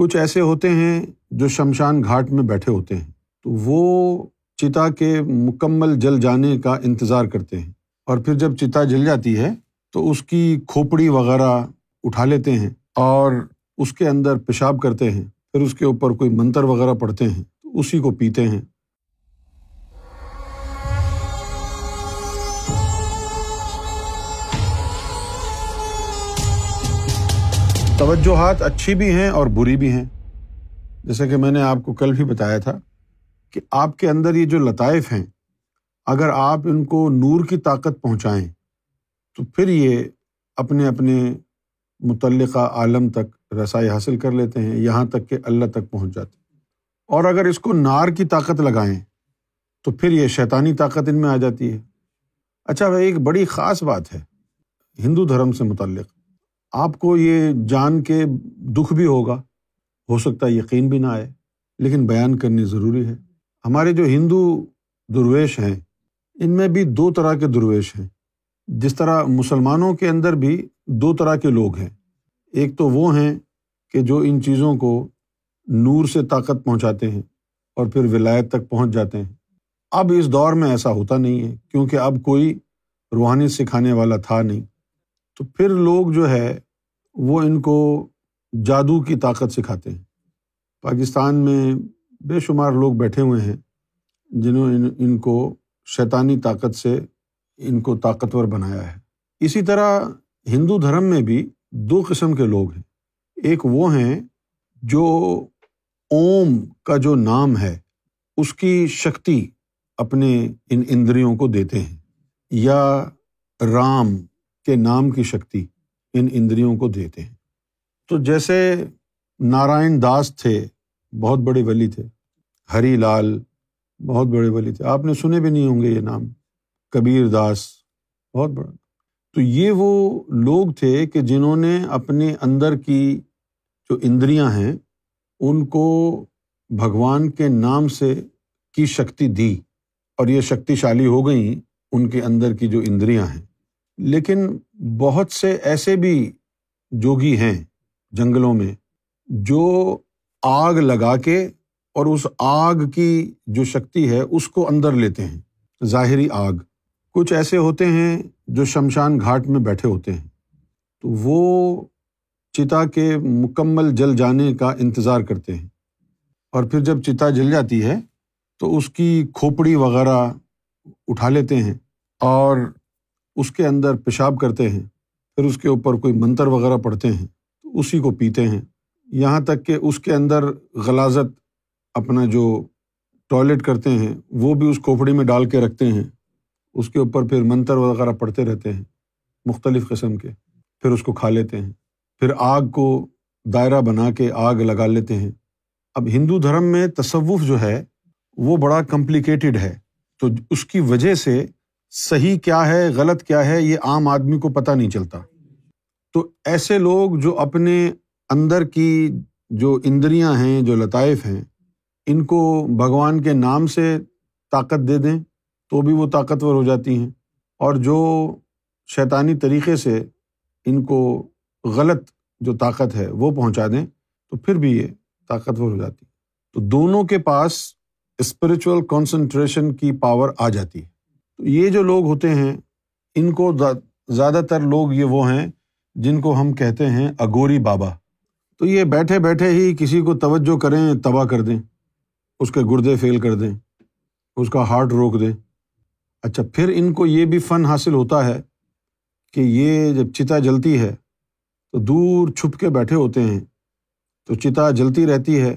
کچھ ایسے ہوتے ہیں جو شمشان گھاٹ میں بیٹھے ہوتے ہیں، تو وہ چتا کے مکمل جل جانے کا انتظار کرتے ہیں۔ اور پھر جب چتا جل جاتی ہے، تو اس کی کھوپڑی وغیرہ اٹھا لیتے ہیں اور اس کے اندر پیشاب کرتے ہیں۔ پھر اس کے اوپر کوئی منتر وغیرہ پڑھتے ہیں، تو اسی کو پیتے ہیں۔ توجہات اچھی بھی ہیں اور بری بھی ہیں۔ جیسے کہ میں نے آپ کو کل بھی بتایا تھا کہ آپ کے اندر یہ جو لطائف ہیں، اگر آپ ان کو نور کی طاقت پہنچائیں، تو پھر یہ اپنے اپنے متعلقہ عالم تک رسائی حاصل کر لیتے ہیں، یہاں تک کہ اللہ تک پہنچ جاتے ہیں۔ اور اگر اس کو نار کی طاقت لگائیں، تو پھر یہ شیطانی طاقت ان میں آ جاتی ہے۔ اچھا بھائی ایک بڑی خاص بات ہے، ہندو دھرم سے متعلق۔ آپ کو یہ جان کے دکھ بھی ہوگا، ہو سکتا ہے یقین بھی نہ آئے، لیکن بیان کرنی ضروری ہے۔ ہمارے جو ہندو درویش ہیں، ان میں بھی دو طرح کے درویش ہیں۔ جس طرح مسلمانوں کے اندر بھی دو طرح کے لوگ ہیں۔ ایک تو وہ ہیں کہ جو ان چیزوں کو نور سے طاقت پہنچاتے ہیں اور پھر ولایت تک پہنچ جاتے ہیں۔ اب اس دور میں ایسا ہوتا نہیں ہے، کیونکہ اب کوئی روحانی سکھانے والا تھا نہیں۔ تو پھر لوگ جو ہے وہ ان کو جادو کی طاقت سکھاتے ہیں۔ پاکستان میں بے شمار لوگ بیٹھے ہوئے ہیں جنہوں نے ان کو شیطانی طاقت سے ان کو طاقتور بنایا ہے۔ اسی طرح ہندو دھرم میں بھی دو قسم کے لوگ ہیں۔ ایک وہ ہیں جو اوم کا جو نام ہے، اس کی شکتی اپنے ان اندریوں کو دیتے ہیں، یا رام کے نام کی شکتی۔ ان اندریوں کو دیتے ہیں۔ تو جیسے نارائن داس تھے، بہت بڑے ولی تھے، ہری لال بہت بڑے ولی تھے۔ آپ نے سنے بھی نہیں ہوں گے یہ نام۔ کبیر داس بہت بڑا۔ تو یہ وہ لوگ تھے کہ جنہوں نے اپنے اندر کی جو اندریاں ہیں، ان کو بھگوان کے نام سے کی شکتی دی۔ اور یہ شکتی شالی ہو گئیں ان کے اندر کی جو اندریاں ہیں۔ لیکن بہت سے ایسے بھی جوگی ہیں جنگلوں میں جو آگ لگا کے اور اس آگ کی جو شکتی ہے اس کو اندر لیتے ہیں، ظاہری آگ۔ کچھ ایسے ہوتے ہیں جو شمشان گھاٹ میں بیٹھے ہوتے ہیں۔ تو وہ چتا کے مکمل جل جانے کا انتظار کرتے ہیں۔ اور پھر جب چتا جل جاتی ہے تو اس کی کھوپڑی وغیرہ اٹھا لیتے ہیں اور اس کے اندر پیشاب کرتے ہیں، پھر اس کے اوپر کوئی منتر وغیرہ پڑھتے ہیں، تو اسی کو پیتے ہیں۔ یہاں تک کہ اس کے اندر غلازت اپنا جو ٹوائلٹ کرتے ہیں، وہ بھی اس کھوپڑی میں ڈال کے رکھتے ہیں۔ اس کے اوپر پھر منتر وغیرہ پڑھتے رہتے ہیں، مختلف قسم کے۔ پھر اس کو کھا لیتے ہیں۔ پھر آگ کو دائرہ بنا کے آگ لگا لیتے ہیں۔ اب ہندو دھرم میں تصوف جو ہے، وہ بڑا کمپلیکیٹڈ ہے۔ تو اس کی وجہ سے صحیح کیا ہے، غلط کیا ہے، یہ عام آدمی کو پتہ نہیں چلتا۔ تو ایسے لوگ جو اپنے اندر کی جو اندریاں ہیں، جو لطائف ہیں، ان کو بھگوان کے نام سے طاقت دے دیں تو بھی وہ طاقتور ہو جاتی ہیں۔ اور جو شیطانی طریقے سے ان کو غلط جو طاقت ہے وہ پہنچا دیں تو پھر بھی یہ طاقتور ہو جاتی تو دونوں کے پاس اسپرچل کانسنٹریشن کی پاور آ جاتی ہے۔ تو یہ جو لوگ ہوتے ہیں، ان کو زیادہ تر لوگ یہ وہ ہیں جن کو ہم کہتے ہیں اگوری بابا۔ تو یہ بیٹھے بیٹھے ہی کسی کو توجہ کریں، تباہ کر دیں، اس کے گردے فیل کر دیں، اس کا ہارٹ روک دیں۔ اچھا پھر ان کو یہ بھی فن حاصل ہوتا ہے کہ یہ جب چتا جلتی ہے تو دور چھپ کے بیٹھے ہوتے ہیں۔ تو چتا جلتی رہتی ہے،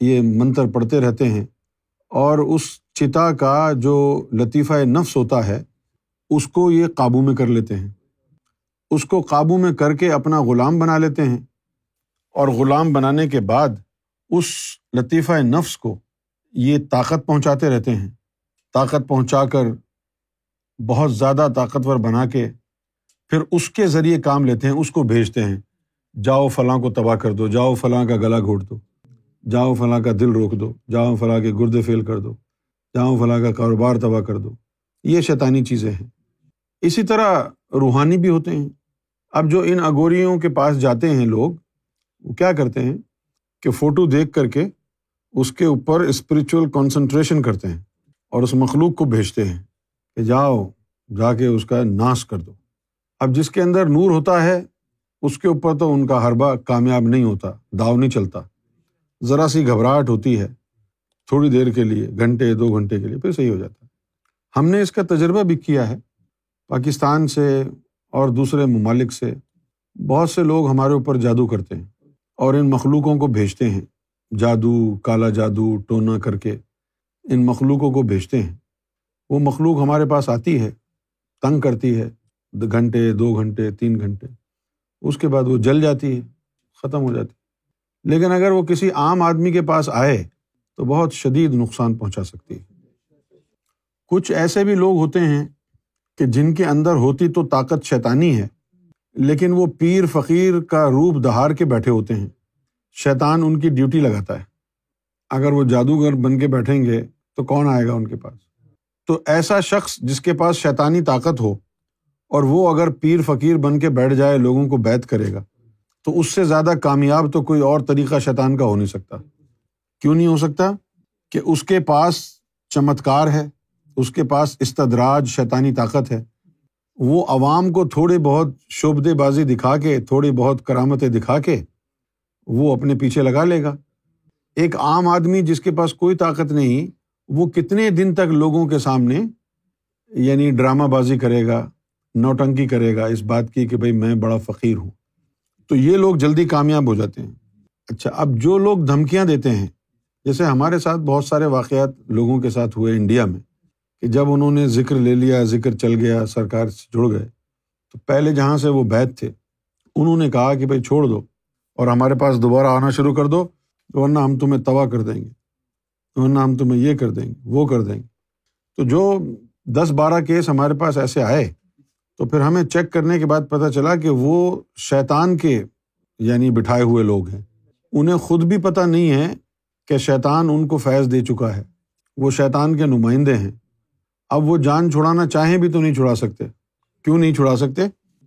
یہ منتر پڑھتے رہتے ہیں۔ اور اس چتا کا جو لطیفہ نفس ہوتا ہے، اس کو یہ قابو میں کر لیتے ہیں۔ اس کو قابو میں کر کے اپنا غلام بنا لیتے ہیں۔ اور غلام بنانے کے بعد اس لطیفہ نفس کو یہ طاقت پہنچاتے رہتے ہیں۔ طاقت پہنچا کر بہت زیادہ طاقتور بنا کے پھر اس کے ذریعے کام لیتے ہیں، اس کو بھیجتے ہیں۔ جاؤ فلاں کو تباہ کر دو، جاؤ فلاں کا گلا گھوٹ دو۔ جاؤ فلاں کا دل روک دو جاؤ فلاں کے گردے فیل کر دو جاؤ فلاں کا کاروبار تباہ کر دو۔ یہ شیطانی چیزیں ہیں۔ اسی طرح روحانی بھی ہوتے ہیں۔ اب جو ان اگوریوں کے پاس جاتے ہیں لوگ، وہ کیا کرتے ہیں؟ کہ فوٹو دیکھ کر کے اس کے اوپر اسپرچل کانسنٹریشن کرتے ہیں اور اس مخلوق کو بھیجتے ہیں کہ جاؤ، جا کے اس کا ناش کر دو۔ اب جس کے اندر نور ہوتا ہے، اس کے اوپر تو ان کا حربہ کامیاب نہیں ہوتا، داؤ نہیں چلتا۔ ذرا سی گھبراہٹ ہوتی ہے تھوڑی دیر کے لیے، گھنٹے، دو گھنٹے کے لیے، پھر صحیح ہو جاتا ہے۔ ہم نے اس کا تجربہ بھی کیا ہے۔ پاکستان سے اور دوسرے ممالک سے بہت سے لوگ ہمارے اوپر جادو کرتے ہیں اور ان مخلوقوں کو بھیجتے ہیں۔ جادو، کالا جادو، ٹونا کر کے ان مخلوقوں کو بھیجتے ہیں۔ وہ مخلوق ہمارے پاس آتی ہے، تنگ کرتی ہے، گھنٹے، دو گھنٹے، تین گھنٹے۔ اس کے بعد وہ جل جاتی ہے، ختم ہو جاتی ہے۔ لیکن اگر وہ کسی عام آدمی کے پاس آئے تو بہت شدید نقصان پہنچا سکتی ہے۔ کچھ ایسے بھی لوگ ہوتے ہیں کہ جن کے اندر ہوتی تو طاقت شیطانی ہے، لیکن وہ پیر فقیر کا روپ دہار کے بیٹھے ہوتے ہیں۔ شیطان ان کی ڈیوٹی لگاتا ہے۔ اگر وہ جادوگر بن کے بیٹھیں گے تو کون آئے گا ان کے پاس؟ تو ایسا شخص جس کے پاس شیطانی طاقت ہو اور وہ اگر پیر فقیر بن کے بیٹھ جائے، لوگوں کو بیت کرے گا۔ تو اس سے زیادہ کامیاب تو کوئی اور طریقہ شیطان کا ہو نہیں سکتا۔ کیوں نہیں ہو سکتا؟ کہ اس کے پاس چمتکار ہے، اس کے پاس استدراج، شیطانی طاقت ہے۔ وہ عوام کو تھوڑے بہت شعبے بازی دکھا کے، تھوڑی بہت کرامتیں دکھا کے وہ اپنے پیچھے لگا لے گا۔ ایک عام آدمی جس کے پاس کوئی طاقت نہیں، وہ کتنے دن تک لوگوں کے سامنے یعنی ڈرامہ بازی کرے گا، نوٹنکی کرے گا، اس بات کی کہ بھائی میں بڑا فقیر ہوں۔ تو یہ لوگ جلدی کامیاب ہو جاتے ہیں۔ اچھا اب جو لوگ دھمکیاں دیتے ہیں، جیسے ہمارے ساتھ بہت سارے واقعات لوگوں کے ساتھ ہوئے انڈیا میں، کہ جب انہوں نے ذکر لے لیا، ذکر چل گیا، سرکار سے جڑ گئے، تو پہلے جہاں سے وہ بیت تھے، انہوں نے کہا کہ بھائی چھوڑ دو اور ہمارے پاس دوبارہ آنا شروع کر دو، ورنہ ہم تمہیں تباہ کر دیں گے، ورنہ ہم تمہیں یہ کر دیں گے، وہ کر دیں گے۔ تو جو دس بارہ کیس ہمارے پاس ایسے آئے تو پھر ہمیں چیک کرنے کے بعد پتہ چلا کہ وہ شیطان کے یعنی بٹھائے ہوئے لوگ ہیں۔ انہیں خود بھی پتہ نہیں ہے کہ شیطان ان کو فیض دے چکا ہے۔ وہ شیطان کے نمائندے ہیں۔ اب وہ جان چھڑانا چاہیں بھی تو نہیں چھڑا سکتے۔ کیوں نہیں چھڑا سکتے؟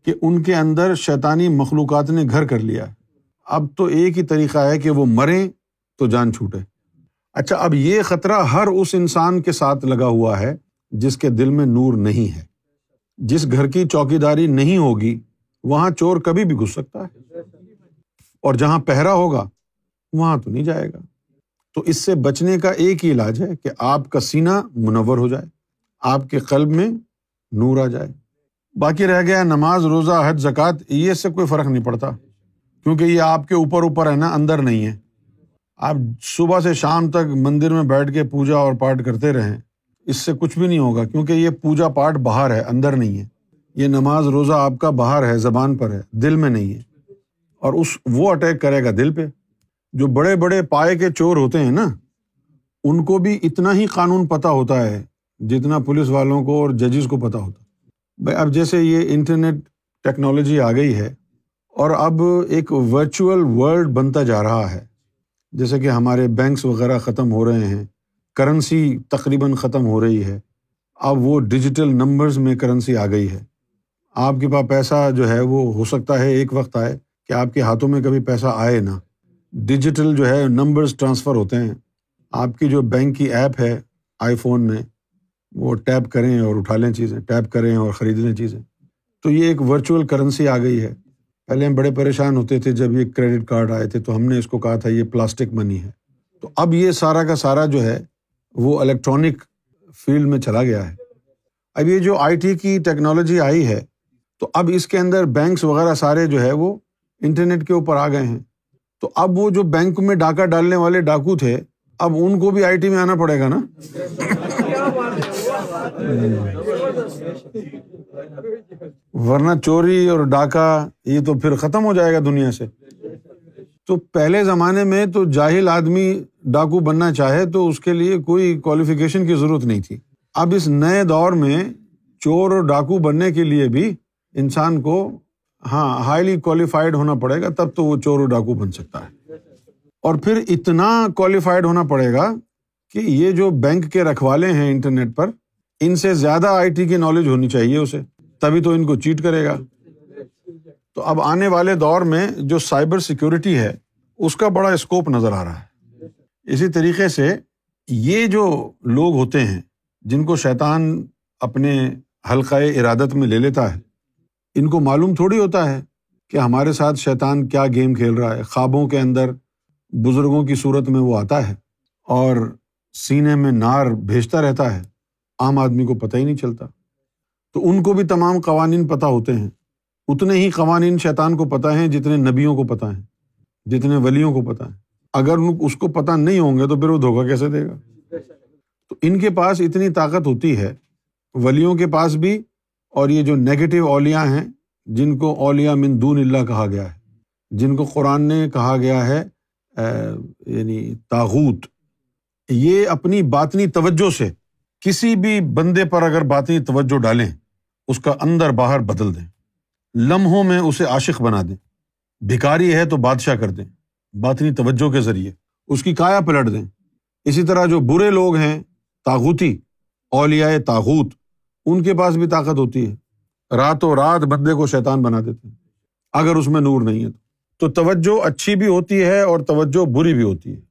کہ ان کے اندر شیطانی مخلوقات نے گھر کر لیا ہے۔ اب تو ایک ہی طریقہ ہے کہ وہ مریں تو جان چھوٹے۔ اچھا اب یہ خطرہ ہر اس انسان کے ساتھ لگا ہوا ہے جس کے دل میں نور نہیں ہے۔ جس گھر کی چوکی داری نہیں ہوگی، وہاں چور کبھی بھی گھس سکتا ہے۔ اور جہاں پہرا ہوگا، وہاں تو نہیں جائے گا۔ تو اس سے بچنے کا ایک ہی علاج ہے کہ آپ کا سینہ منور ہو جائے، آپ کے قلب میں نور آ جائے۔ باقی رہ گیا نماز، روزہ، حج، زکوٰۃ، یہ سے کوئی فرق نہیں پڑتا، کیونکہ یہ آپ کے اوپر اوپر ہے نا، اندر نہیں ہے۔ آپ صبح سے شام تک مندر میں بیٹھ کے پوجا اور پاٹ کرتے رہیں۔ اس سے کچھ بھی نہیں ہوگا، کیونکہ یہ پوجا پاٹ باہر ہے، اندر نہیں ہے۔ یہ نماز روزہ آپ کا باہر ہے، زبان پر ہے، دل میں نہیں ہے۔ اور اس، وہ اٹیک کرے گا دل پہ۔ جو بڑے بڑے پائے کے چور ہوتے ہیں نا، ان کو بھی اتنا ہی قانون پتہ ہوتا ہے جتنا پولیس والوں کو اور ججز کو پتہ ہوتا۔ بھائی، اب جیسے یہ انٹرنیٹ ٹیکنالوجی آ گئی ہے اور اب ایک ورچوئل ورلڈ بنتا جا رہا ہے۔ جیسے کہ ہمارے بینکس وغیرہ ختم ہو رہے ہیں۔ کرنسی تقریباً ختم ہو رہی ہے۔ اب وہ ڈیجیٹل نمبرز میں کرنسی آ گئی ہے۔ آپ کے پاس پیسہ جو ہے وہ ہو سکتا ہے ایک وقت آئے کہ آپ کے ہاتھوں میں کبھی پیسہ آئے نا ڈیجیٹل جو ہے نمبرز ٹرانسفر ہوتے ہیں۔ آپ کی جو بینک کی ایپ ہے آئی فون میں، وہ ٹیپ کریں اور اٹھا لیں چیزیں، ٹیپ کریں اور خرید لیں چیزیں۔ تو یہ ایک ورچوئل کرنسی آ گئی ہے۔ پہلے ہم بڑے پریشان ہوتے تھے جب یہ کریڈٹ کارڈ آئے تھے تو ہم نے اس کو کہا تھا یہ پلاسٹک منی ہے۔ تو اب یہ سارا کا سارا جو ہے وہ الیکٹرانک فیلڈ میں چلا گیا ہے۔ اب یہ جو آئی ٹی کی ٹیکنالوجی آئی ہے، تو اب اس کے اندر بینکس وغیرہ سارے جو ہے وہ انٹرنیٹ کے اوپر آ گئے ہیں۔ تو اب وہ جو بینک میں ڈاکہ ڈالنے والے ڈاکو تھے، اب ان کو بھی آئی ٹی میں آنا پڑے گا نا۔ ورنہ چوری اور ڈاکہ، یہ تو پھر ختم ہو جائے گا دنیا سے۔ تو پہلے زمانے میں تو جاہل آدمی ڈاکو بننا چاہے تو اس کے لیے کوئی کوالیفیکیشن کی ضرورت نہیں تھی۔ اب اس نئے دور میں چور اور ڈاکو بننے کے لیے بھی انسان کو ہاں ہائیلی کوالیفائڈ ہونا پڑے گا، تب تو وہ چور اور ڈاکو بن سکتا ہے۔ اور پھر اتنا کوالیفائڈ ہونا پڑے گا کہ یہ جو بینک کے رکھوالے ہیں انٹرنیٹ پر، ان سے زیادہ آئی ٹی کی نالج ہونی چاہیے اسے، تبھی تو ان کو چیٹ کرے گا۔ تو اب آنے والے دور میں جو سائبر سیکورٹی ہے، اس کا بڑا اسکوپ نظر آ رہا ہے۔ اسی طریقے سے یہ جو لوگ ہوتے ہیں، جن کو شیطان اپنے حلقۂ ارادت میں لے لیتا ہے، ان کو معلوم تھوڑی ہوتا ہے کہ ہمارے ساتھ شیطان کیا گیم کھیل رہا ہے۔ خوابوں کے اندر بزرگوں کی صورت میں وہ آتا ہے اور سینے میں نار بھیجتا رہتا ہے۔ عام آدمی کو پتہ ہی نہیں چلتا۔ تو ان کو بھی تمام قوانین پتہ ہوتے ہیں۔ اتنے ہی قوانین شیطان کو پتہ ہیں جتنے نبیوں کو پتہ ہیں، جتنے ولیوں کو پتہ ہے اگر اس کو پتہ نہیں ہوں گے تو پھر وہ دھوکہ کیسے دے گا؟ تو ان کے پاس اتنی طاقت ہوتی ہے، ولیوں کے پاس بھی، اور یہ جو نگیٹو اولیا ہیں، جن کو اولیا من دون اللہ کہا گیا ہے، جن کو قرآن نے کہا گیا ہے یعنی تاغوت۔ یہ اپنی باطنی توجہ سے کسی بھی بندے پر اگر باطنی توجہ ڈالیں، اس کا اندر باہر بدل دیں۔ لمحوں میں اسے عاشق بنا دیں۔ بھکاری ہے تو بادشاہ کر دیں۔ باطنی توجہ کے ذریعے۔ اس کی کایا پلٹ دیں۔ اسی طرح جو برے لوگ ہیں تاغوتی اولیاء تاغوت ان کے پاس بھی طاقت ہوتی ہے۔ راتوں رات بندے کو شیطان بنا دیتے ہیں۔ اگر اس میں نور نہیں ہے تو توجہ اچھی بھی ہوتی ہے اور توجہ بری بھی ہوتی ہے۔